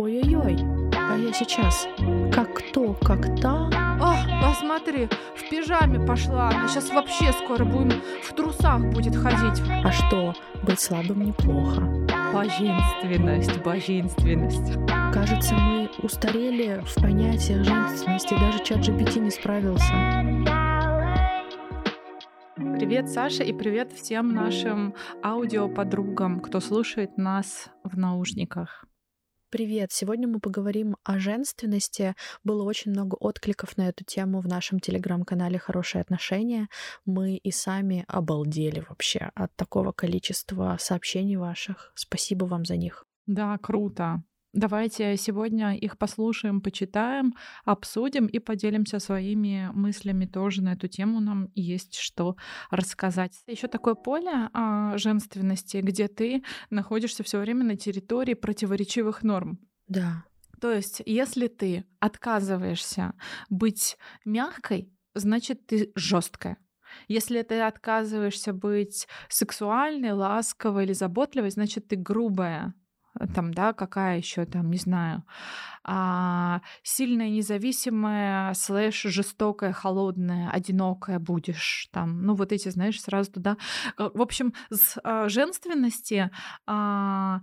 ой-ой-ой, а я сейчас как кто, как та. Ах, посмотри, в пижаме пошла. Она сейчас вообще скоро будем в трусах будет ходить. А что, быть слабым неплохо. Божественность, божественность. Кажется, мы устарели в понятиях женственности. Даже чат GPT не справился. Привет, Саша, и привет всем нашим аудиоподругам, кто слушает нас в наушниках. Привет! Сегодня мы поговорим о женственности. Было очень много откликов на эту тему в нашем телеграм-канале «Хорошие отношения». Мы и сами обалдели вообще от такого количества сообщений ваших. Спасибо вам за них. Да, круто. Давайте сегодня их послушаем, почитаем, обсудим и поделимся своими мыслями тоже на эту тему. Нам есть что рассказать. Еще такое поле а, женственности, где ты находишься все время на территории противоречивых норм. Да. То есть, если ты отказываешься быть мягкой, значит, ты жесткая. Если ты отказываешься быть сексуальной, ласковой или заботливой, значит, ты грубая там, да, какая еще там, не знаю, а, сильная, независимая, слэш, жестокая, холодная, одинокая будешь, там, ну вот эти, знаешь, сразу туда. В общем, с а, женственности а,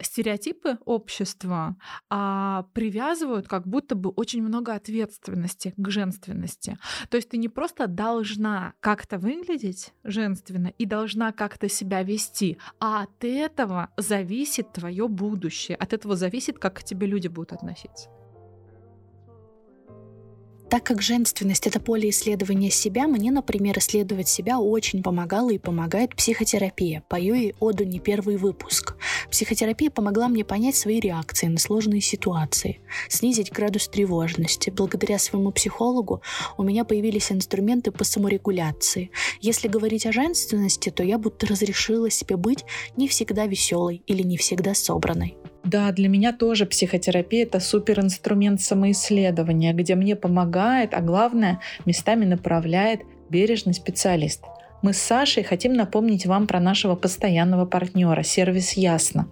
стереотипы общества а, привязывают как будто бы очень много ответственности к женственности. То есть ты не просто должна как-то выглядеть женственно и должна как-то себя вести, а от этого зависит твое будущее, от этого зависит, как к тебе люди будут относиться. Так как женственность — это поле исследования себя, мне, например, исследовать себя очень помогала и помогает психотерапия. Пою ей оду не первый выпуск. Психотерапия помогла мне понять свои реакции на сложные ситуации, снизить градус тревожности. Благодаря своему психологу у меня появились инструменты по саморегуляции. Если говорить о женственности, то я будто разрешила себе быть не всегда веселой или не всегда собранной. Да, для меня тоже психотерапия это супер инструмент самоисследования, где мне помогает, а главное, местами направляет бережный специалист. Мы с Сашей хотим напомнить вам про нашего постоянного партнера, сервис Ясно.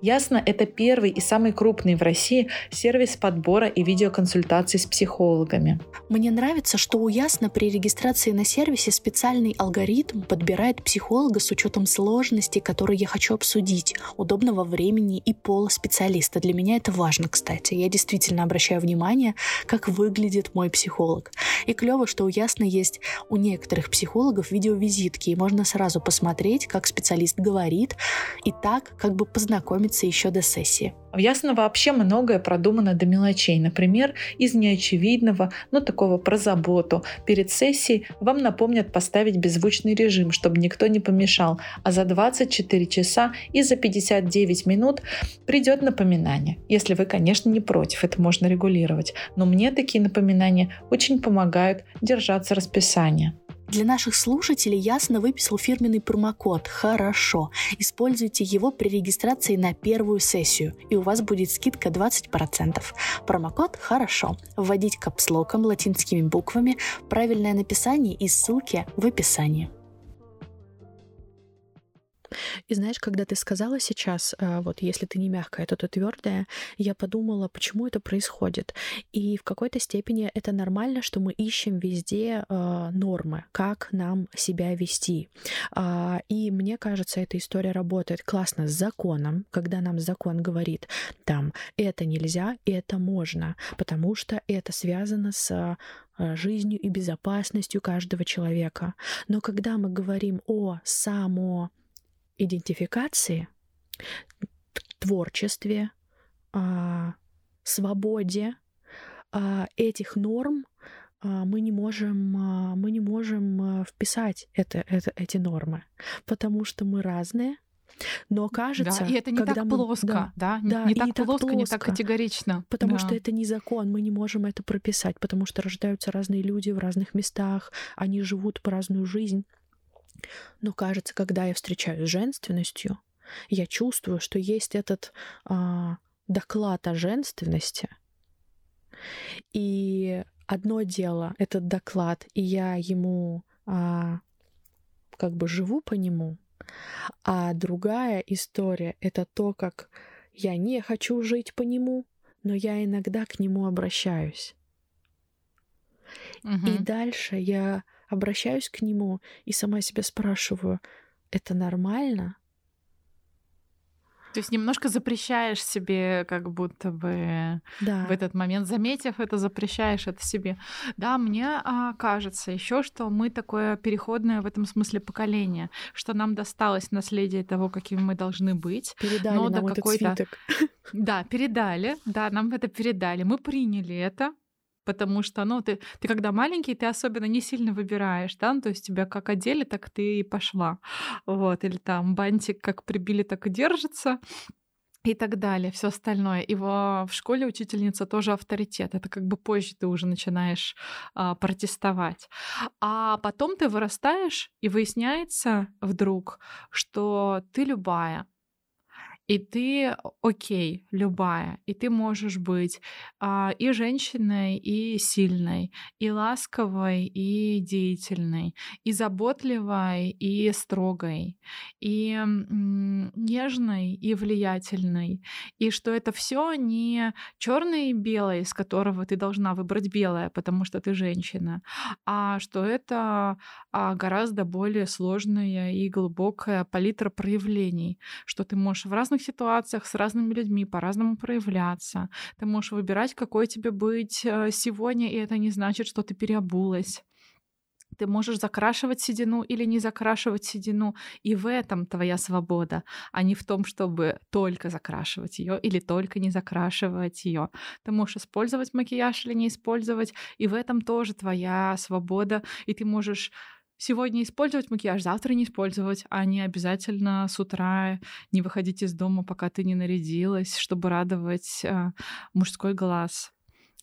Ясно – это первый и самый крупный в России сервис подбора и видеоконсультаций с психологами. Мне нравится, что у Ясно при регистрации на сервисе специальный алгоритм подбирает психолога с учетом сложностей, которые я хочу обсудить, удобного времени и пола специалиста. Для меня это важно, кстати. Я действительно обращаю внимание, как выглядит мой психолог. И клево, что у Ясно есть у некоторых психологов видеовизитки, и можно сразу посмотреть, как специалист говорит, и так как бы познакомиться знакомиться еще до сессии. В Ясно вообще многое продумано до мелочей. Например, из неочевидного, но такого про заботу. Перед сессией вам напомнят поставить беззвучный режим, чтобы никто не помешал. А за 24 часа и за 59 минут придет напоминание. Если вы, конечно, не против, это можно регулировать. Но мне такие напоминания очень помогают держаться расписания. Для наших слушателей ясно выписал фирменный промокод «Хорошо». Используйте его при регистрации на первую сессию, и у вас будет скидка 20%. Промокод «Хорошо». Вводить капслоком латинскими буквами, правильное написание и ссылки в описании. И знаешь, когда ты сказала сейчас, э, вот если ты не мягкая, то ты твердая, я подумала, почему это происходит. И в какой-то степени это нормально, что мы ищем везде э, нормы, как нам себя вести. Э, и мне кажется, эта история работает классно с законом, когда нам закон говорит, там, это нельзя, это можно, потому что это связано с э, жизнью и безопасностью каждого человека. Но когда мы говорим о само идентификации, творчестве, а, свободе а, этих норм а, мы не можем, мы не можем вписать это, это, эти нормы, потому что мы разные, но кажется, да, и это не когда так мы, плоско, да, да, да не, не так так плоско, плоско, не так категорично, потому да. что это не закон, мы не можем это прописать, потому что рождаются разные люди в разных местах, они живут по разную жизнь. Но кажется, когда я встречаюсь с женственностью, я чувствую, что есть этот а, доклад о женственности. И одно дело этот доклад, и я ему а, как бы живу по нему, а другая история это то, как я не хочу жить по нему, но я иногда к нему обращаюсь. Угу. И дальше я обращаюсь к нему и сама себя спрашиваю, это нормально? То есть немножко запрещаешь себе, как будто бы Да. в этот момент, заметив это, запрещаешь это себе. Да, мне а, кажется еще, что мы такое переходное в этом смысле поколение, что нам досталось наследие того, какими мы должны быть. Передали Но нам до какой-то. Да, передали, да, нам это передали, мы приняли это, потому что, ну, ты, ты когда маленький, ты особенно не сильно выбираешь, да, ну, то есть тебя как одели, так ты и пошла, вот, или там бантик как прибили, так и держится, и так далее, все остальное. И во- в школе учительница тоже авторитет. Это как бы позже ты уже начинаешь а, протестовать. А потом ты вырастаешь, и выясняется вдруг, что ты любая, и ты окей, любая, и ты можешь быть а, и женщиной, и сильной, и ласковой, и деятельной, и заботливой, и строгой, и м, нежной, и влиятельной, и что это все не черное и белое, из которого ты должна выбрать белое, потому что ты женщина, а что это а, гораздо более сложная и глубокая палитра проявлений, что ты можешь в разных ситуациях с разными людьми по-разному проявляться. Ты можешь выбирать, какой тебе быть э, сегодня, и это не значит, что ты переобулась. Ты можешь закрашивать седину или не закрашивать седину, и в этом твоя свобода, а не в том, чтобы только закрашивать ее или только не закрашивать ее. Ты можешь использовать макияж или не использовать, и в этом тоже твоя свобода, и ты можешь сегодня использовать макияж, завтра не использовать, а не обязательно с утра не выходить из дома, пока ты не нарядилась, чтобы радовать э, мужской глаз.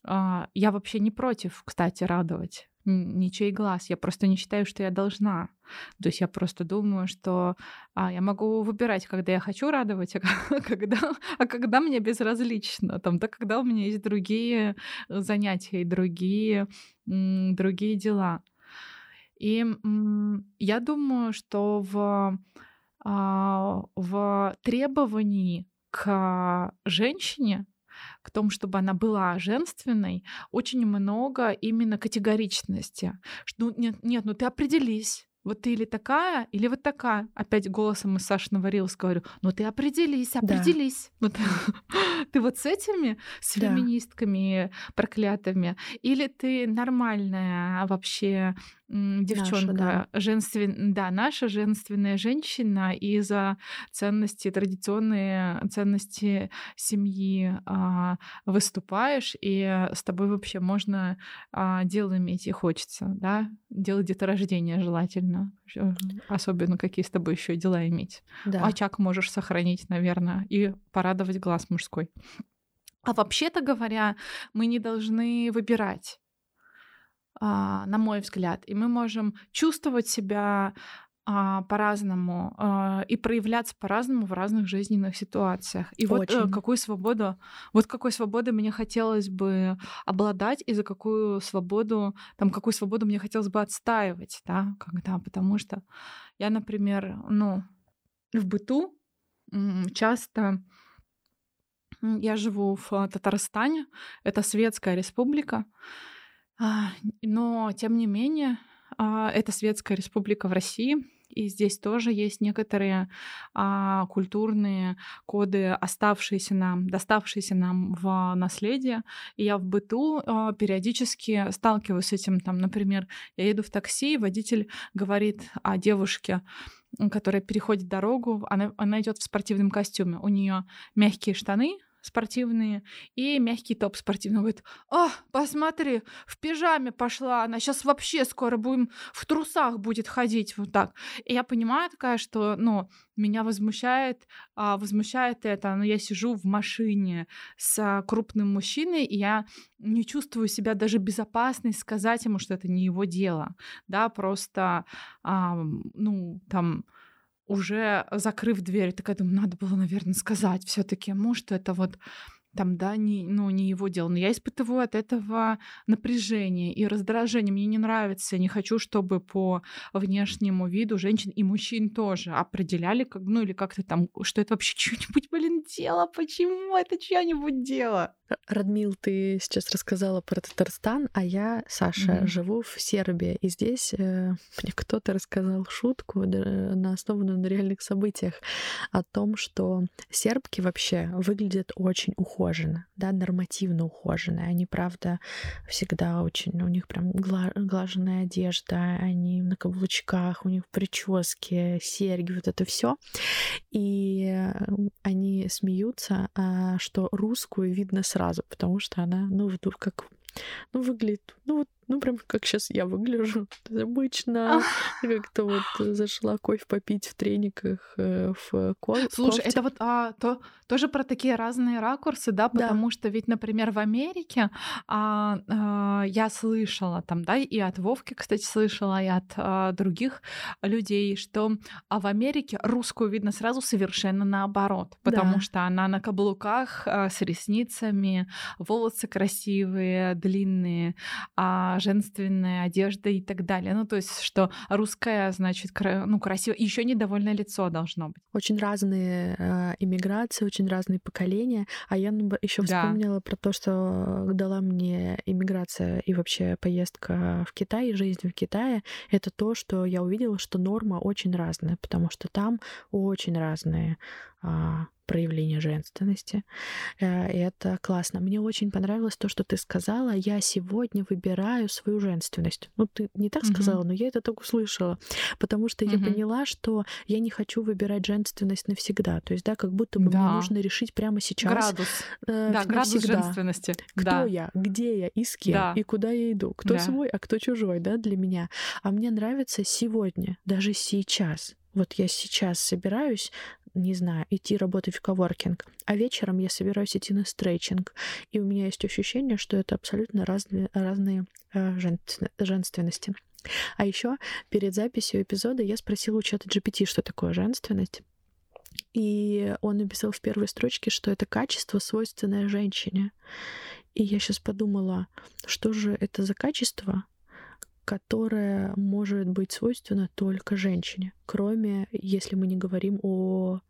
А, я вообще не против, кстати, радовать ничей глаз. Я просто не считаю, что я должна. То есть я просто думаю, что а, я могу выбирать, когда я хочу радовать, а когда, а когда мне безразлично. Там, да, когда у меня есть другие занятия и другие, другие дела. И я думаю, что в, а, в требовании к женщине, к тому, чтобы она была женственной, очень много именно категоричности. Что, ну, нет, нет, ну ты определись. Вот ты или такая, или вот такая. Опять голосом из Сашиного Рилс говорю, ну ты определись, Да. определись. Вот ты вот с этими, с Да. феминистками проклятыми, или ты нормальная вообще м, Наша, девчонка, да. женствен... да, наша женственная женщина, и за ценности, традиционные ценности семьи а, выступаешь, и с тобой вообще можно а, дело иметь и хочется, да, дело деторождения желательно, особенно какие с тобой еще дела иметь. Да. Очаг можешь сохранить, наверное, и порадовать глаз мужской. А вообще-то говоря, мы не должны выбирать, на мой взгляд, и мы можем чувствовать себя а, по-разному а, и проявляться по-разному в разных жизненных ситуациях. И вот э, Очень. какую свободу, вот какой свободой мне хотелось бы обладать и за какую свободу, там какую свободу мне хотелось бы отстаивать, да, когда, потому что я, например, ну в быту часто я живу в а, Татарстане, это светская республика, а, но тем не менее а, это светская республика в России, и здесь тоже есть некоторые а, культурные коды, оставшиеся нам, доставшиеся нам в наследие. И я в быту а, периодически сталкиваюсь с этим. Там, например, я еду в такси, и водитель говорит о девушке, которая переходит дорогу, она, она идет в спортивном костюме. У нее мягкие штаны спортивные и мягкий топ спортивный. Он говорит, а, посмотри, в пижаме пошла, она сейчас вообще скоро будем в трусах будет ходить вот так. И я понимаю такая, что, ну, меня возмущает, а, возмущает это, но я сижу в машине с крупным мужчиной, и я не чувствую себя даже безопасной сказать ему, что это не его дело, да, просто, а, ну, там, уже закрыв дверь, такая думаю, надо было, наверное, сказать все-таки что это вот там, да, не, ну, не его дело. Но я испытываю от этого напряжение и раздражение. Мне не нравится. Не хочу, чтобы по внешнему виду женщин и мужчин тоже определяли, как, ну, или как-то там, что это вообще что-нибудь, блин, дело. Почему это чье-нибудь дело? Радмил, ты сейчас рассказала про Татарстан, а я, Саша, mm-hmm. живу в Сербии. И здесь э, мне кто-то рассказал шутку на основанную на реальных событиях о том, что сербки вообще выглядят очень ухоженно, да, нормативно ухоженно. Они, правда, всегда очень... У них прям гла- глаженная одежда, они на каблучках, у них прически, серьги, вот это все. И они смеются, а, что русскую видно сразу потому что она, ну, как ну, выглядит, ну, вот ну, прям как сейчас я выгляжу. Обычно как-то вот зашла кофе попить в трениках, э, в кофе. Слушай, это вот а, то, тоже про такие разные ракурсы, да, потому да. что ведь, например, в Америке а, а, я слышала там, да, и от Вовки, кстати, слышала, и от а, других людей, что а в Америке русскую видно сразу совершенно наоборот, потому да. что она на каблуках а, с ресницами, волосы красивые, длинные, а женственная одежда и так далее. Ну, то есть, что русская, значит, кра- ну, красиво, еще недовольное лицо должно быть. Очень разные э, иммиграции, очень разные поколения. А я еще да. вспомнила про то, что дала мне иммиграция и вообще поездка в Китай, и жизнь в Китае. Это то, что я увидела, что норма очень разная, потому что там очень разные а, проявление женственности. Э, и это классно. Мне очень понравилось то, что ты сказала. Я сегодня выбираю свою женственность. Ну, ты не так сказала, но я это так услышала. Потому что я поняла, что я не хочу выбирать женственность навсегда. То есть, да, как будто бы да. мне нужно решить прямо сейчас. Градус. Э, да, градус женственности. Кто да. я, где я и с кем, да. и куда я иду. Кто да. свой, а кто чужой, да, для меня. А мне нравится сегодня, даже сейчас. Вот я сейчас собираюсь не знаю, идти работать в коворкинг, а вечером я собираюсь идти на стретчинг. И у меня есть ощущение, что это абсолютно разные, разные э, женственности. А еще перед записью эпизода я спросила у чата GPT, что такое женственность. И он написал в первой строчке, что это качество, свойственное женщине. И я сейчас подумала, что же это за качество, которое может быть свойственно только женщине, кроме если мы не говорим о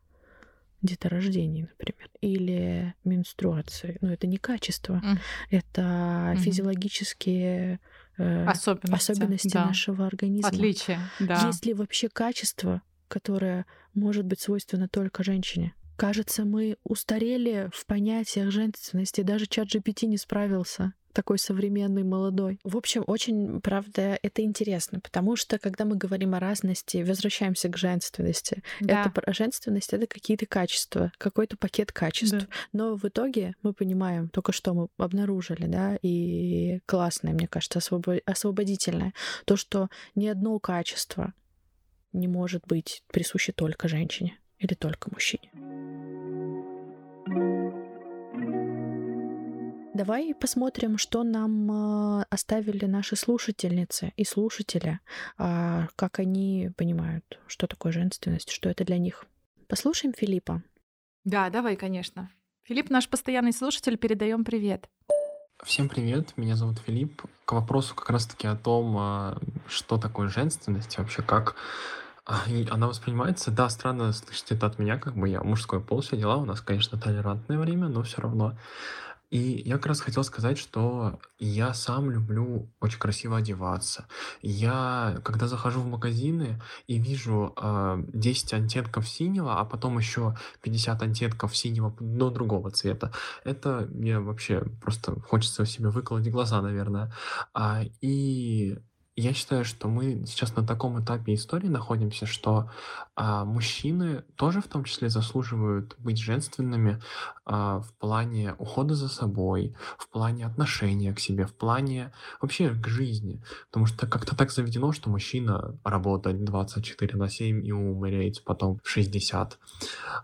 деторождении, например, или менструации. Но это не качество, mm. это mm-hmm. физиологические э, особенности, особенности да. нашего организма. Отличия, да. Есть ли вообще качество, которое может быть свойственно только женщине? Кажется, мы устарели в понятиях женственности. Даже чат GPT не справился такой современный, молодой. В общем, очень, правда, это интересно, потому что, когда мы говорим о разности, возвращаемся к женственности. Да. Это женственность — это какие-то качества, какой-то пакет качеств. Да. Но в итоге мы понимаем, только что мы обнаружили, да, и классное, мне кажется, освобо- освободительное, то, что ни одно качество не может быть присуще только женщине или только мужчине. Давай посмотрим, что нам а, оставили наши слушательницы и слушатели, а, как они понимают, что такое женственность, что это для них. Послушаем Филиппа. Да, давай, конечно. Филипп, наш постоянный слушатель, передаем привет. Всем привет, меня зовут Филипп. К вопросу как раз-таки о том, а, что такое женственность, вообще как она воспринимается. Да, странно слышать это от меня, как бы я мужской пол, все дела. У нас, конечно, толерантное время, но все равно. И я как раз хотел сказать, что я сам люблю очень красиво одеваться. Я, когда захожу в магазины и вижу э, 10 оттенков синего, а потом еще 50 оттенков синего, но другого цвета, это мне вообще просто хочется себе выколоть глаза, наверное. А, и я считаю, что мы сейчас на таком этапе истории находимся, что а, мужчины тоже в том числе заслуживают быть женственными а, в плане ухода за собой, в плане отношения к себе, в плане вообще к жизни. Потому что как-то так заведено, что мужчина работает 24 на 7 и умереть потом в 60.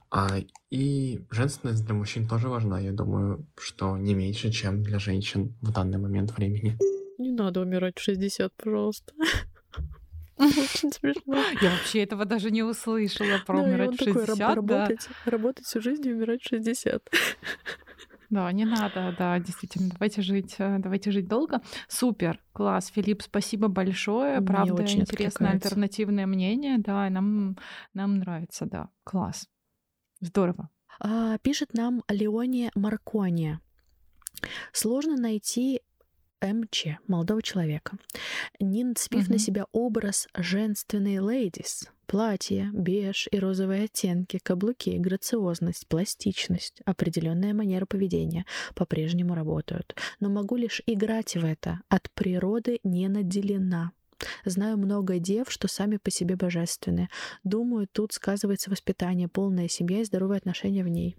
А, и женственность для мужчин тоже важна, я думаю, что не меньше, чем для женщин в данный момент времени. Не надо умирать в 60, пожалуйста. Очень смешно. Я вообще этого даже не услышала про умирать в 60. Работать, работать всю жизнь и умирать в 60. Да, не надо, да, действительно. Давайте жить, э, давайте жить долго. Супер, класс, Филипп, спасибо большое. Мне Правда, очень интересное откликается. альтернативное мнение, да, и нам, нам нравится, да, класс. Здорово. А, пишет нам Леония Маркония. Сложно найти МЧ, молодого человека, не нацепив на Мгм. себя образ женственной лейдис. Платье, беж и розовые оттенки, каблуки, грациозность, пластичность, определенная манера поведения по-прежнему работают. Но могу лишь играть в это. От природы не наделена. Знаю много дев, что сами по себе божественны. Думаю, тут сказывается воспитание, полная семья и здоровые отношения в ней.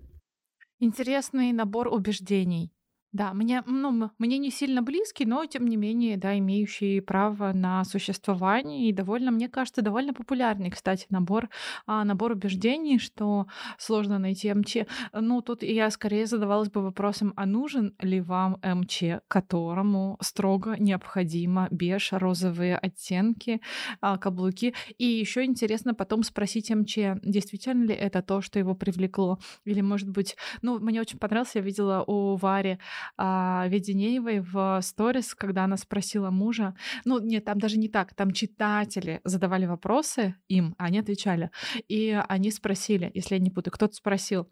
Интересный набор убеждений. Да, мне, ну, мне не сильно близкий, но тем не менее, да, имеющий право на существование и довольно, мне кажется, довольно популярный, кстати, набор, а, набор убеждений, что сложно найти МЧ. Ну, тут я скорее задавалась бы вопросом, а нужен ли вам МЧ, которому строго необходимо беж, розовые оттенки, а, каблуки. И еще интересно потом спросить МЧ, действительно ли это то, что его привлекло, или, может быть, ну, мне очень понравилось, я видела у Вари а, Веденеевой в сторис, когда она спросила мужа, ну, нет, там даже не так, там читатели задавали вопросы им, а они отвечали, и они спросили, если я не путаю, кто-то спросил,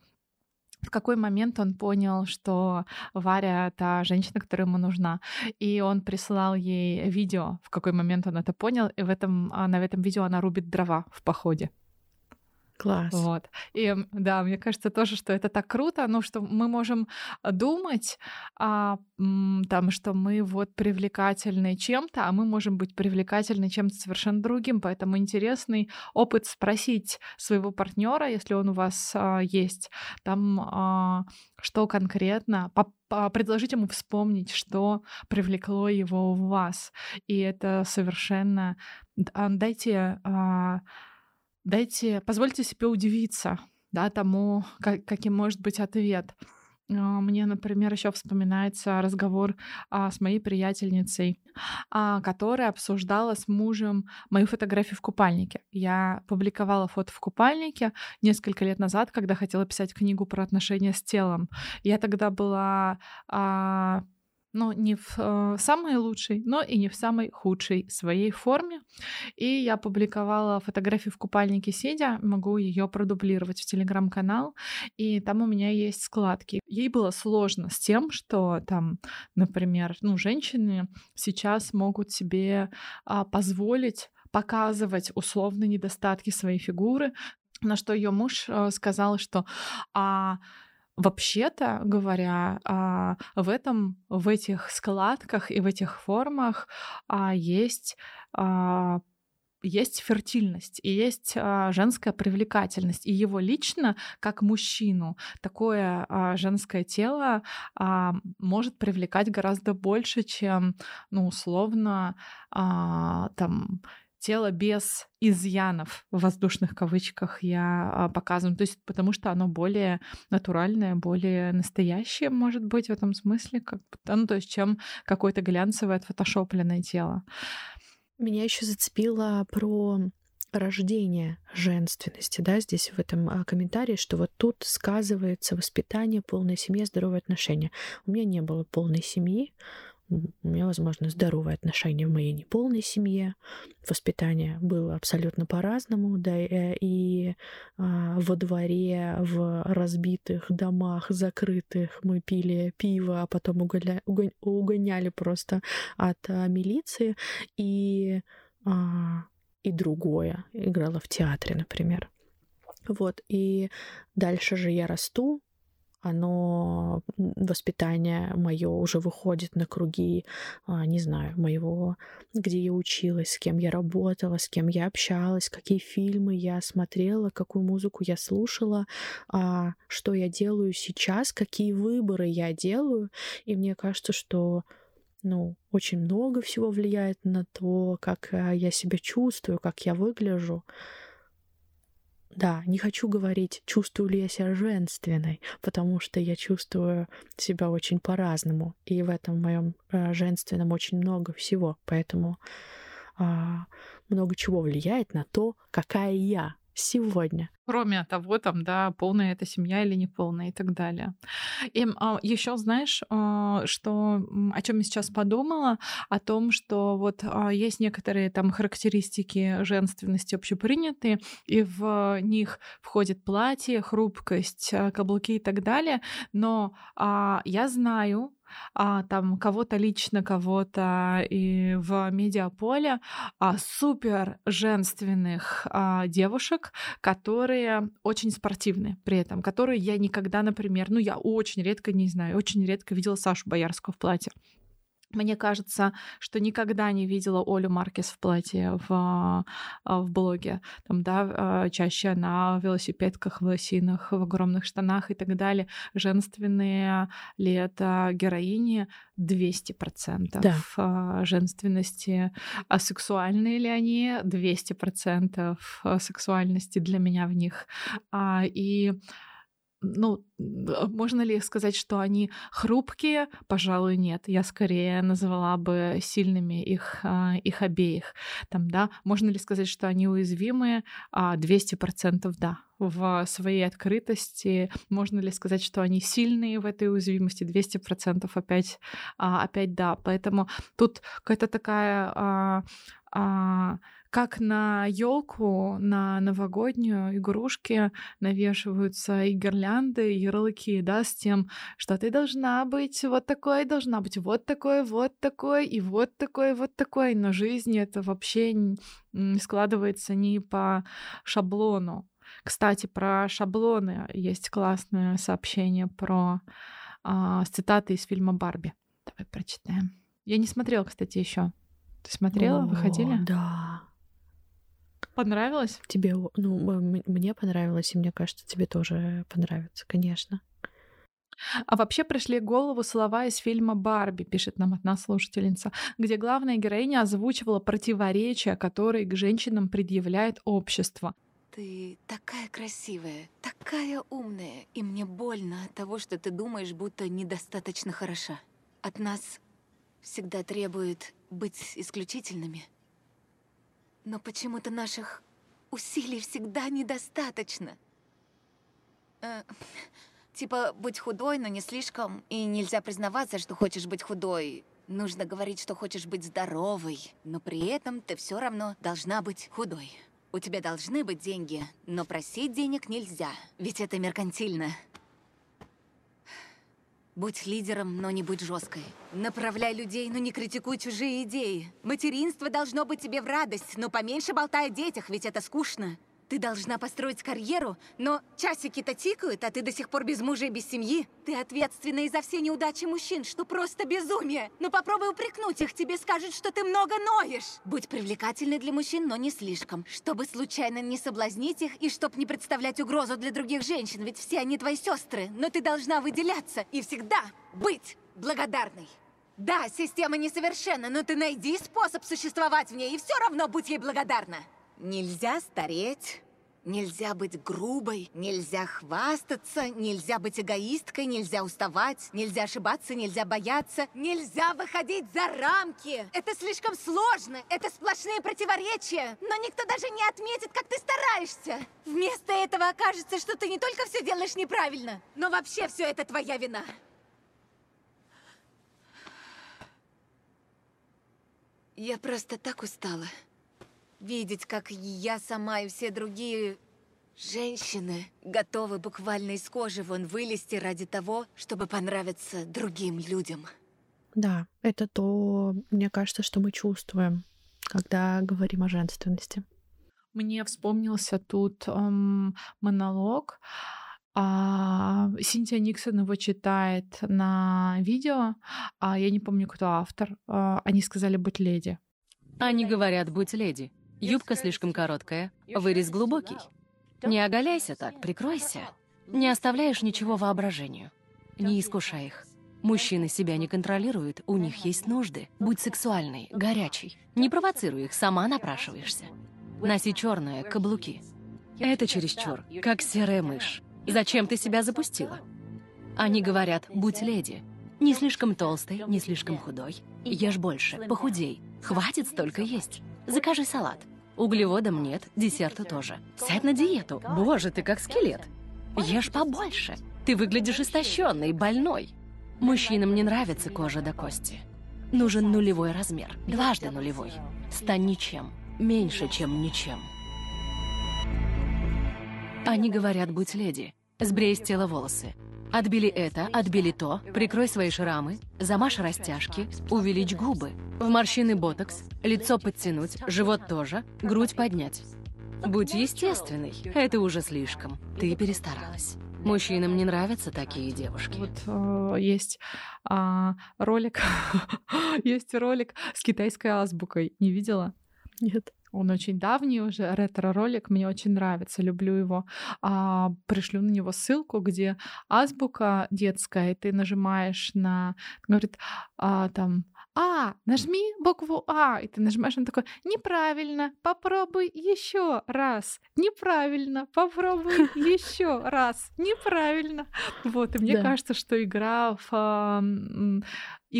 в какой момент он понял, что Варя — та женщина, которая ему нужна. И он присылал ей видео, в какой момент он это понял. И в этом, а, на этом видео она рубит дрова в походе. Класс. Вот. И да, мне кажется тоже, что это так круто, ну, что мы можем а, думать, а, там, что мы вот привлекательны чем-то, а мы можем быть привлекательны чем-то совершенно другим. Поэтому интересный опыт спросить своего партнера, если он у вас а, есть, там, а, что конкретно, по- предложить ему вспомнить, что привлекло его в вас. И это совершенно... а, Дайте... а, дайте, позвольте себе удивиться, да, тому, как- каким может быть ответ. А, Мне, например, еще вспоминается разговор а, с моей приятельницей, а, которая обсуждала с мужем мою фотографию в купальнике. Я публиковала фото в купальнике несколько лет назад, когда хотела писать книгу про отношения с телом. Я тогда была а, ну, не в э, самой лучшей, но и не в самой худшей своей форме. И я публиковала фотографию в купальнике сидя, могу ее продублировать в телеграм-канал, и там у меня есть складки. Ей было сложно с тем, что там, например, ну, женщины сейчас могут себе а, позволить показывать условно недостатки своей фигуры, на что ее муж э, сказал, что а, Вообще-то говоря, а, в этом, в этих складках и в этих формах а, есть а, есть фертильность и есть женская привлекательность. И его лично, как мужчину, такое женское тело может привлекать гораздо больше, чем, ну, условно, там тело без изъянов в воздушных кавычках я а, показываю, то есть потому что оно более натуральное, более настоящее, может быть, в этом смысле, как, ну, то есть чем какое-то глянцевое, отфотошопленное тело. Меня еще зацепило про рождение женственности, да, здесь в этом а, комментарии, что вот тут сказывается воспитание, полная семья, здоровые отношения. У меня не было полной семьи, у меня, возможно, здоровые отношения в моей неполной семье. Воспитание было абсолютно по-разному, да, э, и а, во дворе, в разбитых домах, закрытых, мы пили пиво, а потом угоня- угон- угоняли просто от а, милиции, и, а, и другое. Играла в театре, например. Вот, и дальше же я расту, оно, воспитание мое уже выходит на круги, а, не знаю, моего, где я училась, с кем я работала, с кем я общалась, какие фильмы я смотрела, какую музыку я слушала, а, что я делаю сейчас, какие выборы я делаю. И мне кажется, что ну, очень много всего влияет на то, как а, я себя чувствую, как я выгляжу. Да, не хочу говорить, чувствую ли я себя женственной, потому что я чувствую себя очень по-разному. И в этом моем э, женственном очень много всего. Поэтому а, много чего влияет на то, какая я. Сегодня. Кроме того, там, да, полная это семья или не полная и так далее. И а, еще знаешь, а, что о чем я сейчас подумала, о том, что вот а, есть некоторые там характеристики женственности общепринятые, и в них входит платье, хрупкость, а, каблуки и так далее. Но а, я знаю, а, там кого-то лично, кого-то и в медиаполе а, супер женственных а, девушек, которые очень спортивны при этом, которые я никогда, например, ну я очень редко, не знаю, очень редко видела Сашу Боярскую в платье. Мне кажется, что никогда не видела Олю Маркес в платье в, а, в блоге. Там, да, а, чаще на велосипедках, в лосинах, в огромных штанах и так далее. Женственные ли это героини? 200% Да. а, женственности. А сексуальные ли они? 200% сексуальности для меня в них. И ну, а можно ли сказать, что они хрупкие? Пожалуй, нет. Я скорее назвала бы сильными их, а, их обеих. Там, да, можно ли сказать, что они уязвимые? А, 200% да. В своей открытости можно ли сказать, что они сильные в этой уязвимости? 200% опять, а, опять да. Поэтому тут какая-то такая а, а, как на елку, на новогоднюю игрушки навешиваются и гирлянды, и ярлыки, да, с тем, что ты должна быть вот такой, должна быть вот такой, вот такой, и вот такой, вот такой. Но жизнь это вообще складывается не по шаблону. Кстати, про шаблоны есть классное сообщение про а, с цитаты из фильма Барби. Давай прочитаем. Я не смотрела, кстати, еще. Ты смотрела? О, Выходили? Да. Понравилось? Тебе, ну, мне понравилось, и мне кажется, тебе тоже понравится, конечно. А вообще пришли в голову слова из фильма «Барби», пишет нам одна слушательница, где главная героиня озвучивала противоречия, которые к женщинам предъявляет общество. Ты такая красивая, такая умная, и мне больно от того, что ты думаешь, будто недостаточно хороша. От нас всегда требует быть исключительными. Но почему-то наших усилий всегда недостаточно. Э, типа, будь худой, но не слишком, и нельзя признаваться, что хочешь быть худой. Нужно говорить, что хочешь быть здоровой, но при этом ты все равно должна быть худой. У тебя должны быть деньги, но просить денег нельзя, ведь это меркантильно. Будь лидером, но не будь жесткой. Направляй людей, но не критикуй чужие идеи. Материнство должно быть тебе в радость, но поменьше болтай о детях, ведь это скучно. Ты должна построить карьеру, но часики-то тикают, а ты до сих пор без мужа и без семьи. Ты ответственна и за все неудачи мужчин, что просто безумие. Но попробуй упрекнуть их, тебе скажут, что ты много ноешь. Будь привлекательной для мужчин, но не слишком, чтобы случайно не соблазнить их и чтобы не представлять угрозу для других женщин, ведь все они твои сестры. Но ты должна выделяться и всегда быть благодарной. Да, система несовершенна, но ты найди способ существовать в ней и все равно будь ей благодарна. Нельзя стареть, нельзя быть грубой, нельзя хвастаться, нельзя быть эгоисткой, нельзя уставать, нельзя ошибаться, нельзя бояться, нельзя выходить за рамки. Это слишком сложно, это сплошные противоречия, но никто даже не отметит, как ты стараешься. Вместо этого окажется, что ты не только все делаешь неправильно, но вообще все это твоя вина. Я просто так устала. Видеть, как я сама и все другие женщины готовы буквально из кожи вон вылезти ради того, чтобы понравиться другим людям. Да, это то, мне кажется, что мы чувствуем, когда говорим о женственности. Мне вспомнился тут эм, монолог. А, Синтия Никсон его читает на видео, а я не помню, кто автор. А, они сказали быть леди. Они говорят, будь леди. Юбка слишком короткая, вырез глубокий. Не оголяйся так, прикройся. Не оставляешь ничего воображению. Не искушай их. Мужчины себя не контролируют, у них есть нужды. Будь сексуальной, горячей. Не провоцируй их, сама напрашиваешься. Носи черное, каблуки. Это чересчур, как серая мышь. Зачем ты себя запустила? Они говорят, будь леди. Не слишком толстой, не слишком худой. Ешь больше, похудей. Хватит столько есть. Закажи салат. Углеводам нет, десерта тоже. Сядь на диету. Боже, ты как скелет. Ешь побольше. Ты выглядишь истощенной, больной. Мужчинам не нравится кожа до кости. Нужен нулевой размер. Дважды нулевой. Стань ничем. Меньше, чем ничем. Они говорят, будь леди. Сбрей с тела волосы. Отбили это, отбили то, прикрой свои шрамы, замажь растяжки, увеличь губы. В морщины ботокс, лицо подтянуть, живот тоже, грудь поднять. Будь естественной, это уже слишком. Ты перестаралась. Мужчинам не нравятся такие девушки. Вот э, есть э, ролик, есть ролик с китайской азбукой. Не видела? Нет. Он очень давний уже, ретро-ролик, мне очень нравится, люблю его. А, пришлю на него ссылку, где азбука детская, и ты нажимаешь на... Говорит, а, там, а, нажми букву А, и ты нажимаешь, он такой, неправильно, попробуй еще раз, неправильно, попробуй еще раз, неправильно. Вот, и мне Да. кажется, что игра в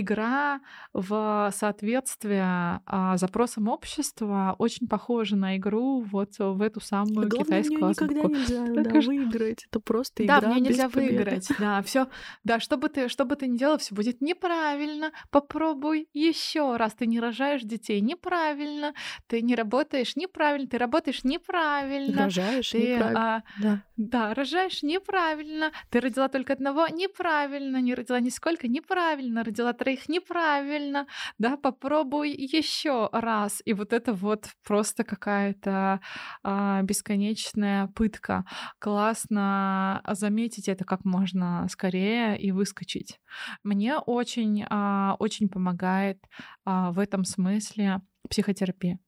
игра в соответствие а, запросам общества очень похожа на игру вот в эту самую Главное, китайскую азбуку. нельзя Так да, выиграть. Это просто Да, игра мне без нельзя победы. выиграть. Да, все. Да, что бы ты, что бы ты ни делал, все будет неправильно. Попробуй еще раз. Ты не рожаешь детей неправильно. Ты не работаешь неправильно. Ты работаешь неправильно. Рожаешь Ты неправильно. а, Да. да, рожаешь неправильно. Ты родила только одного неправильно, не родила нисколько неправильно, родила троих неправильно. Да, попробуй еще раз. И вот это вот просто какая-то а, бесконечная пытка. Классно заметить это как можно скорее и выскочить. Мне очень, а, очень помогает а, в этом смысле психотерапия.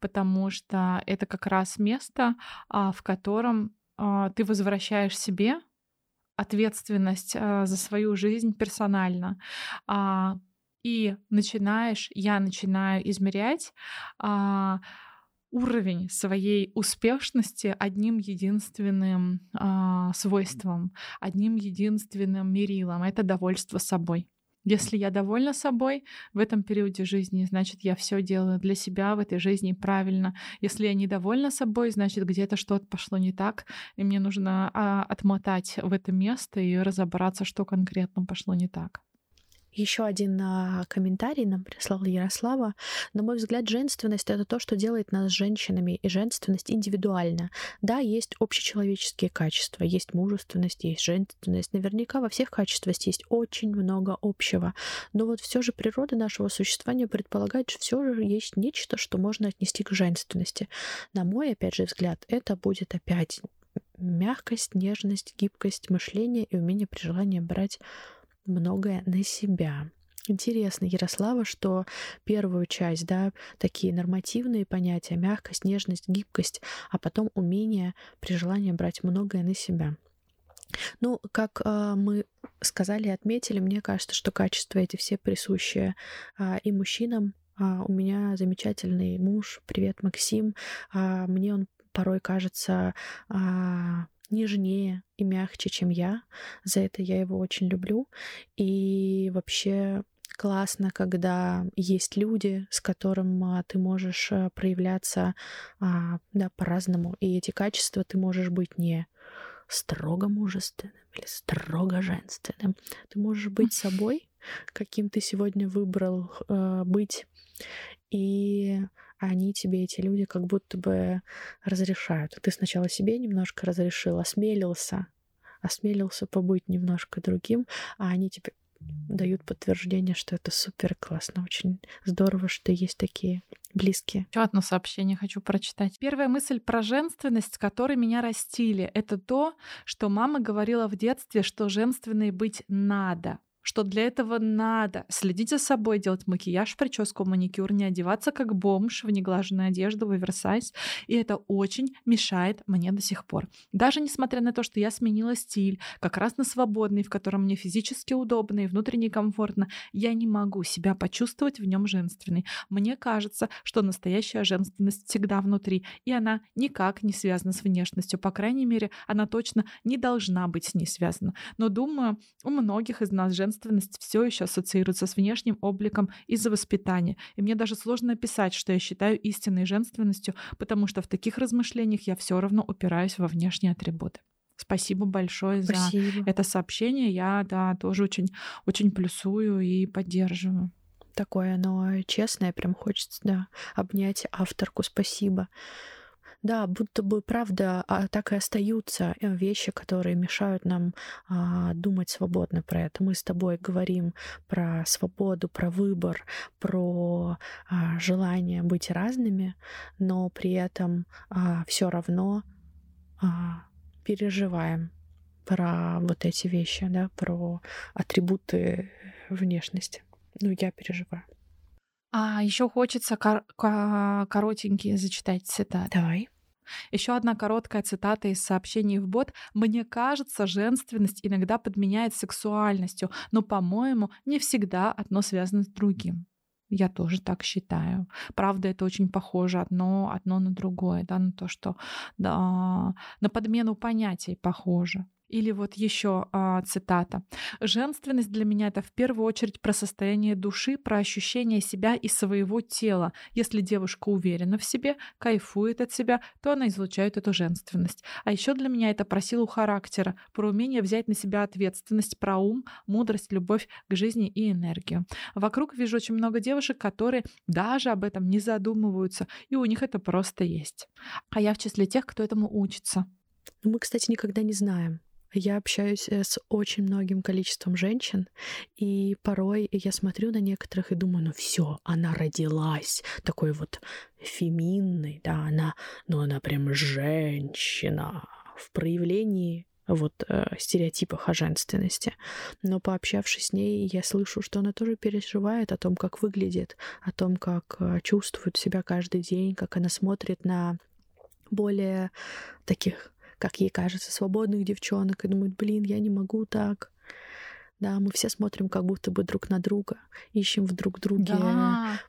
Потому что это как раз место, а, в котором а, ты возвращаешь себе ответственность а, за свою жизнь персонально. А, и начинаешь, я начинаю измерять а, уровень своей успешности одним единственным а, свойством, одним единственным мерилом. Это довольство собой. Если я довольна собой в этом периоде жизни, значит, я все делаю для себя в этой жизни правильно. Если я недовольна собой, значит, где-то что-то пошло не так, и мне нужно а, отмотать в это место и разобраться, что конкретно пошло не так. Еще один а, комментарий нам прислала Ярослава. На мой взгляд, женственность это то, что делает нас женщинами, и женственность индивидуальна. Да, есть общечеловеческие качества, есть мужественность, есть женственность. Наверняка во всех качествах есть очень много общего. Но вот все же природа нашего существования предполагает, что все же есть нечто, что можно отнести к женственности. На мой, опять же, взгляд, это будет опять мягкость, нежность, гибкость мышления и умение при желании брать многое на себя. Интересно, Ярослава, что первую часть, да, такие нормативные понятия, мягкость, нежность, гибкость, а потом умение при желании брать многое на себя. Ну, как э, мы сказали и отметили, мне кажется, что качества эти все присущие э, и мужчинам. А у меня замечательный муж, привет, Максим. А мне он порой кажется а, нежнее и мягче, чем я. За это я его очень люблю. И вообще классно, когда есть люди, с которым а, ты можешь а, проявляться а, да, по-разному. И эти качества ты можешь быть не строго мужественным или строго женственным. Ты можешь быть собой, каким ты сегодня выбрал быть. И они тебе, эти люди, как будто бы разрешают. Ты сначала себе немножко разрешил, осмелился, осмелился побыть немножко другим, а они тебе дают подтверждение, что это супер классно. Очень здорово, что есть такие близкие. Еще одно сообщение хочу прочитать. Первая мысль про женственность, которой меня растили, это то, что мама говорила в детстве, что женственной быть надо что для этого надо следить за собой, делать макияж, прическу, маникюр, не одеваться как бомж в неглаженную одежду, в оверсайз. И это очень мешает мне до сих пор. Даже несмотря на то, что я сменила стиль, как раз на свободный, в котором мне физически удобно и внутренне комфортно, я не могу себя почувствовать в нем женственной. Мне кажется, что настоящая женственность всегда внутри, и она никак не связана с внешностью. По крайней мере, она точно не должна быть с ней связана. Но думаю, у многих из нас женственность женственность все еще ассоциируется с внешним обликом из-за воспитания. И мне даже сложно описать, что я считаю истинной женственностью, потому что в таких размышлениях я все равно упираюсь во внешние атрибуты. Спасибо большое Спасибо. за это сообщение. Я, да, тоже очень, очень плюсую и поддерживаю. Такое оно честное, прям хочется, да, обнять авторку. Спасибо. Да, будто бы, правда, а, так и остаются э, вещи, которые мешают нам а, думать свободно про это. Мы с тобой говорим про свободу, про выбор, про а, желание быть разными, но при этом все равно переживаем про вот эти вещи, да, про атрибуты внешности. Ну, я переживаю. А еще хочется кор- ко- коротенькие зачитать цитаты. Давай. Еще одна короткая цитата из сообщений в бот. «Мне кажется, женственность иногда подменяет сексуальностью, но, по-моему, не всегда одно связано с другим». Я тоже так считаю. Правда, это очень похоже одно, одно на другое, да, на то, что да, на подмену понятий похоже. Или вот еще а, цитата. «Женственность для меня — это в первую очередь про состояние души, про ощущение себя и своего тела. Если девушка уверена в себе, кайфует от себя, то она излучает эту женственность. А еще для меня это про силу характера, про умение взять на себя ответственность, про ум, мудрость, любовь к жизни и энергию. Вокруг вижу очень много девушек, которые даже об этом не задумываются, и у них это просто есть. А я в числе тех, кто этому учится. Ну, Мы, кстати, никогда не знаем. Я общаюсь э, с очень многим количеством женщин, и порой я смотрю на некоторых и думаю, ну все, она родилась такой вот феминной, да, она, ну она прям женщина в проявлении вот э, стереотипах о женственности. Но пообщавшись с ней, я слышу, что она тоже переживает о том, как выглядит, о том, как э, чувствует себя каждый день, как она смотрит на более таких как ей кажется, свободных девчонок и думают, блин, я не могу так. Да, мы все смотрим как будто бы друг на друга, ищем в друг друге Да.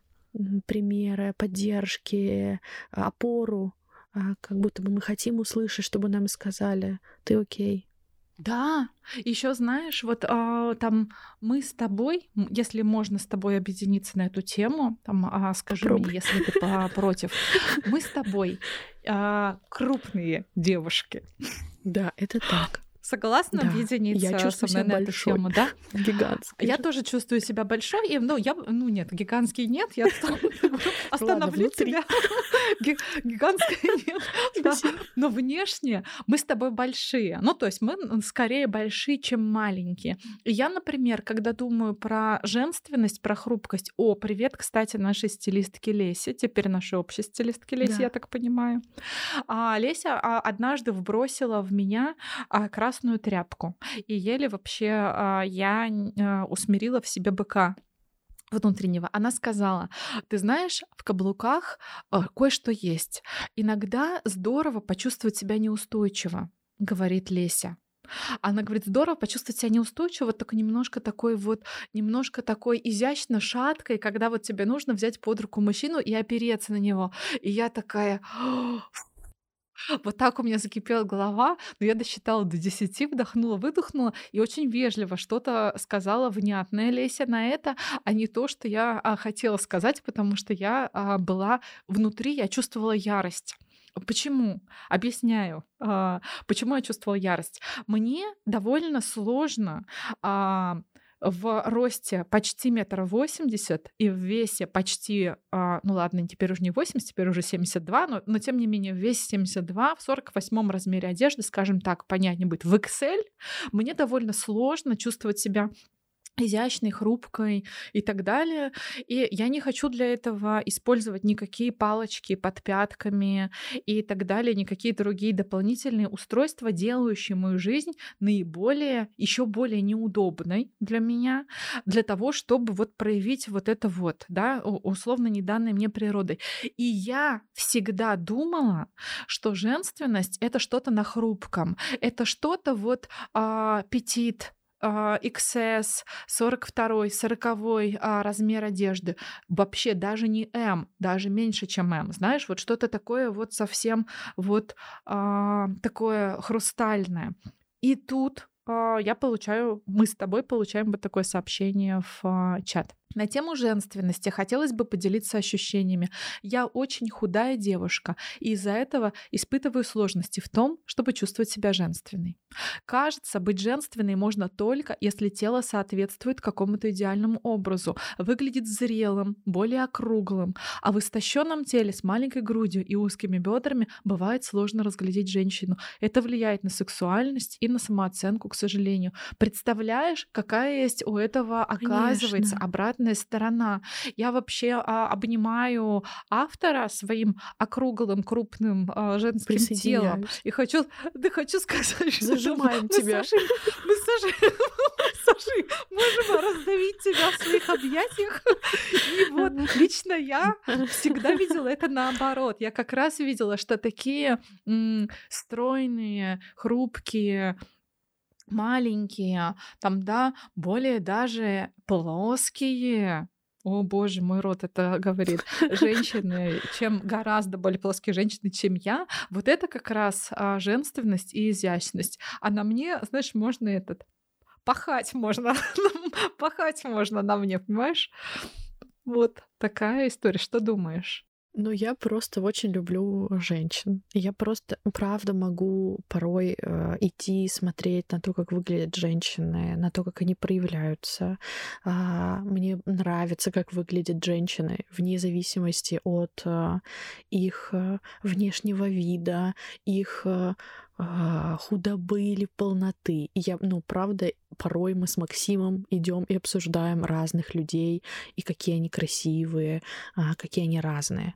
примеры, поддержки, опору, а, как будто бы мы хотим услышать, чтобы нам сказали, ты окей. Да, еще знаешь, вот а, там мы с тобой, если можно с тобой объединиться на эту тему, там а, скажи Попробуй. мне, если ты против, мы с тобой а, крупные девушки. Да, это так. Согласна Да, объединиться я чувствую со мной себя на эту большой. тему, да? Гигантский. Я тоже чувствую себя большой, и, ну, я, ну, нет, гигантский нет, я остановлю тебя. Ги- Гигантский нет. Но внешне мы с тобой большие. Ну, то есть мы скорее большие, чем маленькие. И я, например, когда думаю про женственность, про хрупкость, о, привет, кстати, нашей стилистке Лесе, теперь нашей общей стилистке Лесе, я так понимаю. А Леся а, однажды вбросила в меня а, красную тряпку. И еле вообще а, я а, усмирила в себе быка внутреннего. Она сказала, ты знаешь, в каблуках а, кое-что есть. Иногда здорово почувствовать себя неустойчиво, говорит Леся. Она говорит, здорово почувствовать себя неустойчиво, только немножко такой вот, немножко такой изящно шаткой, когда вот тебе нужно взять под руку мужчину и опереться на него. И я такая, вот так у меня закипела голова, но я досчитала до 10, вдохнула, выдохнула и очень вежливо что-то сказала внятное Леся на это, а не то, что я а, хотела сказать, потому что я а, была внутри, я чувствовала ярость. Почему? Объясняю. А, Почему я чувствовала ярость? Мне довольно сложно а, в росте почти метр восемьдесят и в весе почти, а, ну ладно, теперь уже не 80, теперь уже 72, но, но тем не менее в весе 72, в 48 размере одежды, скажем так, понятнее будет, в XL, мне довольно сложно чувствовать себя изящной, хрупкой и так далее. И я не хочу для этого использовать никакие палочки под пятками и так далее, никакие другие дополнительные устройства, делающие мою жизнь наиболее, еще более неудобной для меня, для того, чтобы вот проявить вот это вот, да, условно не данной мне природой. И я всегда думала, что женственность — это что-то на хрупком, это что-то вот а, петит, а, XS, 42, 40 а, размер одежды. Вообще даже не М, даже меньше, чем М. Знаешь, вот что-то такое вот совсем вот а, такое хрустальное. И тут я получаю, мы с тобой получаем вот такое сообщение в а, чат. На тему женственности хотелось бы поделиться ощущениями. Я очень худая девушка, и из-за этого испытываю сложности в том, чтобы чувствовать себя женственной. Кажется, быть женственной можно только, если тело соответствует какому-то идеальному образу, выглядит зрелым, более округлым, а в истощенном теле с маленькой грудью и узкими бедрами бывает сложно разглядеть женщину. Это влияет на сексуальность и на самооценку, к сожалению. Представляешь, какая есть у этого, оказывается, Конечно. обратная сторона. Я вообще а, обнимаю автора своим округлым, крупным а, женским телом. И хочу, да хочу сказать, что Зажимаем мы тебя. Сашей, мы с Сашей, Сашей можем раздавить тебя в своих объятиях. И вот лично я всегда видела это наоборот. Я как раз видела, что такие м, стройные, хрупкие, маленькие, там, да, более даже плоские. О боже, мой рот это говорит. Женщины, чем гораздо более плоские женщины, чем я. Вот это как раз а, женственность и изящность. А на мне, знаешь, можно этот пахать можно. пахать можно на мне, понимаешь? Вот такая история. Что думаешь? Ну, я просто очень люблю женщин. Я просто, правда, могу порой э, идти смотреть на то, как выглядят женщины, на то, как они проявляются. А, мне нравится, как выглядят женщины, вне зависимости от э, их э, внешнего вида, их э, а, худобы или полноты. И я, ну, правда, порой мы с Максимом идем и обсуждаем разных людей, и какие они красивые, а, какие они разные.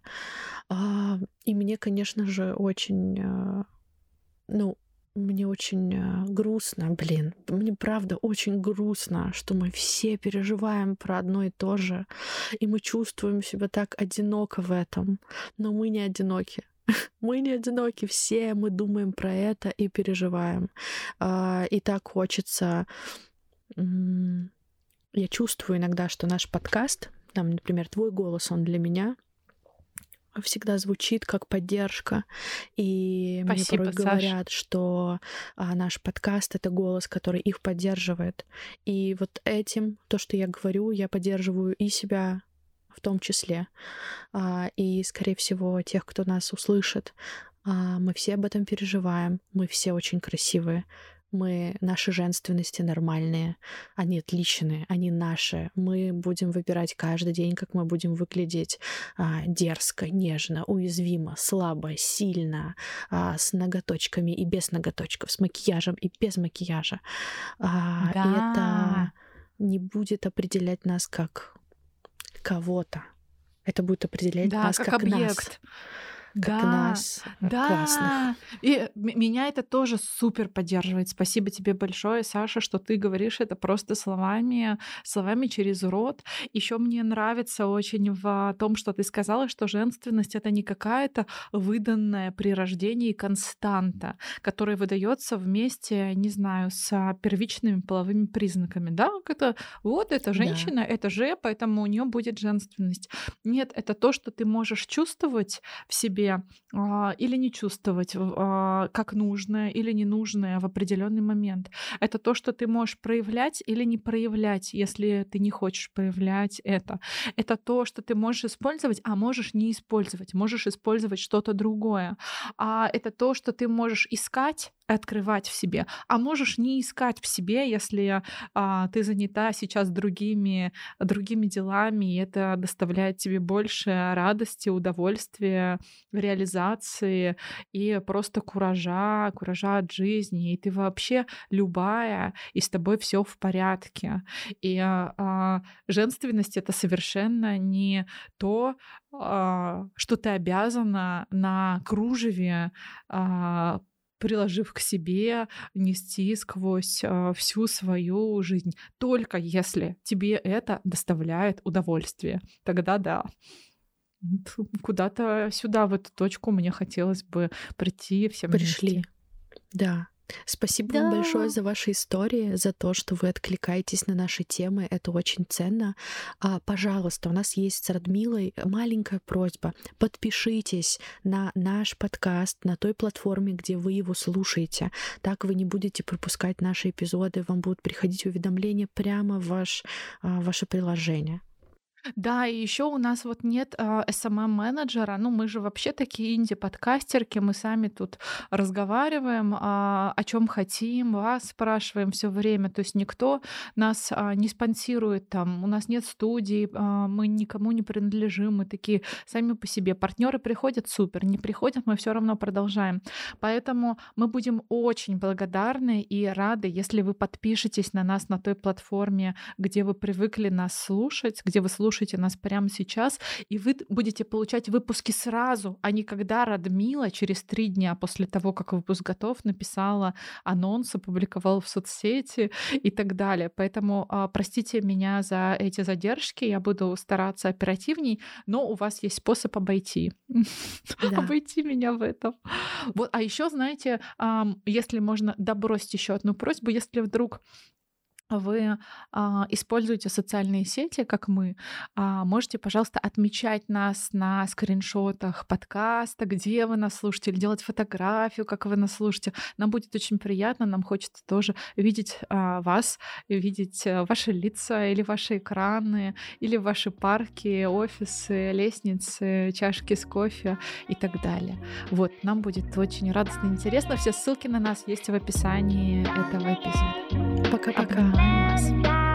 А, И мне, конечно же, очень, а, ну, мне очень а, грустно, блин, мне правда очень грустно, что мы все переживаем про одно и то же, и мы чувствуем себя так одиноко в этом, но мы не одиноки. Мы не одиноки, все мы думаем про это и переживаем. А, И так хочется... Я чувствую иногда, что наш подкаст, там, например, твой голос, он для меня всегда звучит как поддержка. И мне Спасибо, порой Саш. говорят, что а, наш подкаст — это голос, который их поддерживает. И вот этим, то, что я говорю, я поддерживаю и себя в том числе, а, и, скорее всего, тех, кто нас услышит. А, Мы все об этом переживаем, мы все очень красивые, мы, наши женственности нормальные, они отличные, они наши. Мы будем выбирать каждый день, как мы будем выглядеть а, дерзко, нежно, уязвимо, слабо, сильно, а, с ноготочками и без ноготочков, с макияжем и без макияжа. А, И Да. это не будет определять нас как кого-то. Это будет определять Да, нас как, как, нас. Как да, нас э, да. классных. И меня это тоже супер поддерживает. Спасибо тебе большое, Саша, что ты говоришь это просто словами, словами через рот. Еще мне нравится очень в том, что ты сказала, что женственность это не какая-то выданная при рождении константа, которая выдается вместе, не знаю, с первичными половыми признаками. Да, это вот эта Да. женщина, это же, поэтому у нее будет женственность. Нет, это то, что ты можешь чувствовать в себе а, или не чувствовать а, как нужное или ненужное в определенный момент. Это то, что ты можешь проявлять или не проявлять, если ты не хочешь проявлять это. Это то, что ты можешь использовать, а можешь не использовать. Можешь использовать что-то другое. А это то, что ты можешь искать, открывать в себе, а можешь не искать в себе, если а, ты занята сейчас другими другими делами, и это доставляет тебе больше радости, удовольствия, реализации и просто куража, куража от жизни. И ты вообще любая, и с тобой все в порядке. И а, а, женственность это совершенно не то, а, что ты обязана на кружеве а, приложив к себе, нести сквозь а, всю свою жизнь. Только если тебе это доставляет удовольствие, тогда да. Куда-то сюда, в эту точку, мне хотелось бы прийти всем Пришли. вместе. Да. Спасибо Да. вам большое за ваши истории, за то, что вы откликаетесь на наши темы. Это очень ценно. А, пожалуйста, у нас есть с Радмилой маленькая просьба. Подпишитесь на наш подкаст на той платформе, где вы его слушаете. Так вы не будете пропускать наши эпизоды, вам будут приходить уведомления прямо в ваш, а, ваше приложение. Да, и еще у нас вот нет а, SMM-менеджера. Ну, мы же вообще такие инди-подкастерки, мы сами тут разговариваем, а, о чем хотим, вас спрашиваем все время. То есть никто нас а, не спонсирует там, у нас нет студии, а, мы никому не принадлежим, мы такие сами по себе. Партнеры приходят, супер, не приходят, мы все равно продолжаем. Поэтому мы будем очень благодарны и рады, если вы подпишетесь на нас на той платформе, где вы привыкли нас слушать, где вы слушаете нас прямо сейчас, и вы будете получать выпуски сразу, а не когда Радмила через три дня после того, как выпуск готов, написала анонс, опубликовала в соцсети и так далее. Поэтому а, простите меня за эти задержки, я буду стараться оперативней, но у вас есть способ обойти. Да. обойти меня в этом. Вот, а еще, знаете, если можно добросить еще одну просьбу, если вдруг вы а, используете социальные сети, как мы, а, можете, пожалуйста, отмечать нас на скриншотах подкаста, где вы нас слушаете, или делать фотографию, как вы нас слушаете. Нам будет очень приятно, нам хочется тоже видеть а, вас, видеть а, ваши лица или ваши экраны, или ваши парки, офисы, лестницы, чашки с кофе и так далее. Вот, нам будет очень радостно и интересно. Все ссылки на нас есть в описании этого эпизода. Пока-пока.